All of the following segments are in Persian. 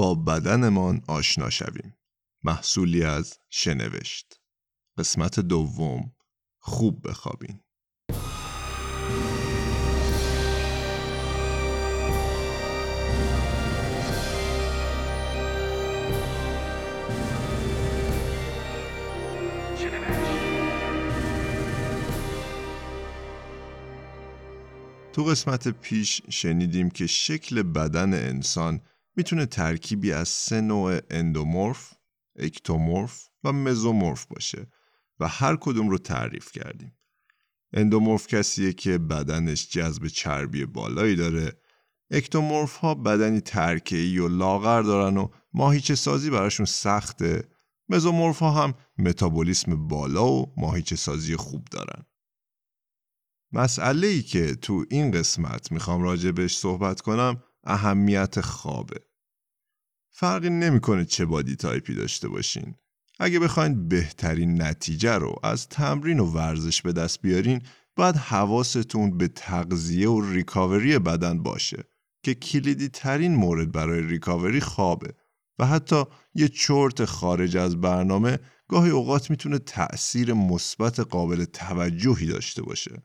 با بدنمان آشنا شویم. محصولی از شنوشت. قسمت دوم. خوب بخوابین. تو قسمت پیش شنیدیم که شکل بدن انسان می‌تونه ترکیبی از سه نوع اندومورف، اکتومورف و مزومورف باشه و هر کدوم رو تعریف کردیم. اندومورف کسیه که بدنش جذب چربی بالایی داره. اکتومورف ها بدنی ترکه‌ای و لاغر دارن و ماهیچه سازی براشون سخته. مزومورف ها هم متابولیسم بالا و ماهیچه سازی خوب دارن. مسئله ای که تو این قسمت می‌خوام راجع بهش صحبت کنم اهمیت خوابه. فرقی نمی‌کنه چه body type ی داشته باشین. اگه بخواین بهترین نتیجه رو از تمرین و ورزش به دست بیارین باید حواستون به تغذیه و recovery بدن باشه که کلیدی ترین مورد برای recovery خوابه و حتی یه چرت خارج از برنامه گاهی اوقات می‌تونه تأثیر مثبت قابل توجهی داشته باشه.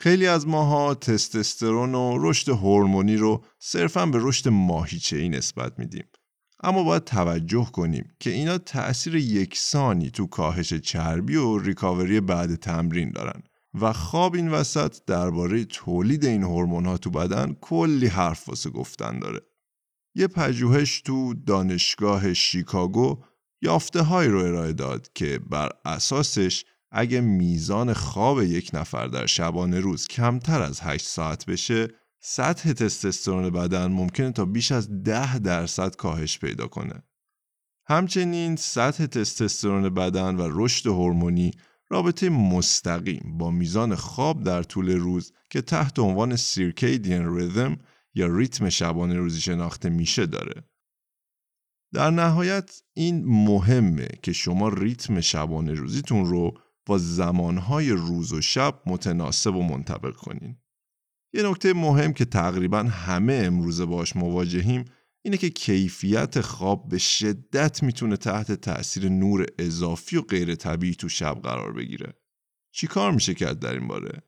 خیلی از ماها تستوسترون و رشد هورمونی رو صرفا به رشد ماهیچه ای نسبت میدیم. اما باید توجه کنیم که اینا تأثیر یکسانی تو کاهش چربی و ریکاوری بعد تمرین دارن و خواب این وسط درباره تولید این هورمون ها تو بدن کلی حرف واسه گفتن داره. یه پژوهش تو دانشگاه شیکاگو یافته های رو ارائه داد که بر اساسش اگه میزان خواب یک نفر در شبانه روز کمتر از 8 ساعت بشه سطح تستوسترون بدن ممکنه تا بیش از 10 درصد کاهش پیدا کنه. همچنین سطح تستوسترون بدن و رشد هورمونی رابطه مستقیم با میزان خواب در طول روز که تحت عنوان سیرکیدین ریتم یا ریتم شبانه روزی شناخته میشه داره. در نهایت این مهمه که شما ریتم شبانه روزیتون رو با زمانهای روز و شب متناسب و منطبق کنین. یه نکته مهم که تقریبا همه امروزه باش مواجهیم اینه که کیفیت خواب به شدت می‌تونه تحت تأثیر نور اضافی و غیر طبیعی تو شب قرار بگیره. چی کار میشه کرد در این باره؟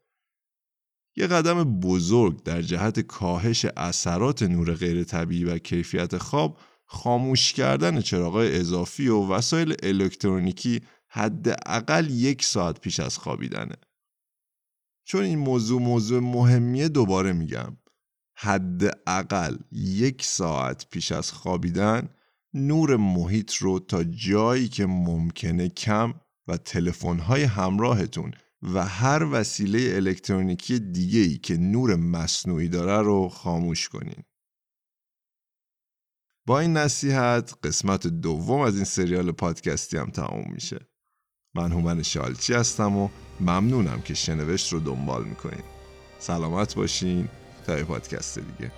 یه قدم بزرگ در جهت کاهش اثرات نور غیر طبیعی و کیفیت خواب خاموش کردن چراغای اضافی و وسایل الکترونیکی حداقل یک ساعت پیش از خوابیدنه. چون این موضوع موضوع مهمیه دوباره میگم. حداقل یک ساعت پیش از خوابیدن نور محیط رو تا جایی که ممکنه کم و تلفن‌های همراهتون و هر وسیله الکترونیکی دیگه ای که نور مصنوعی داره رو خاموش کنین. با این نصیحت قسمت دوم از این سریال پادکستی هم تموم میشه. من هومن شالچی هستم و ممنونم که شنوشت رو دنبال می‌کنین. سلامت باشین. تا یه پادکست دیگه.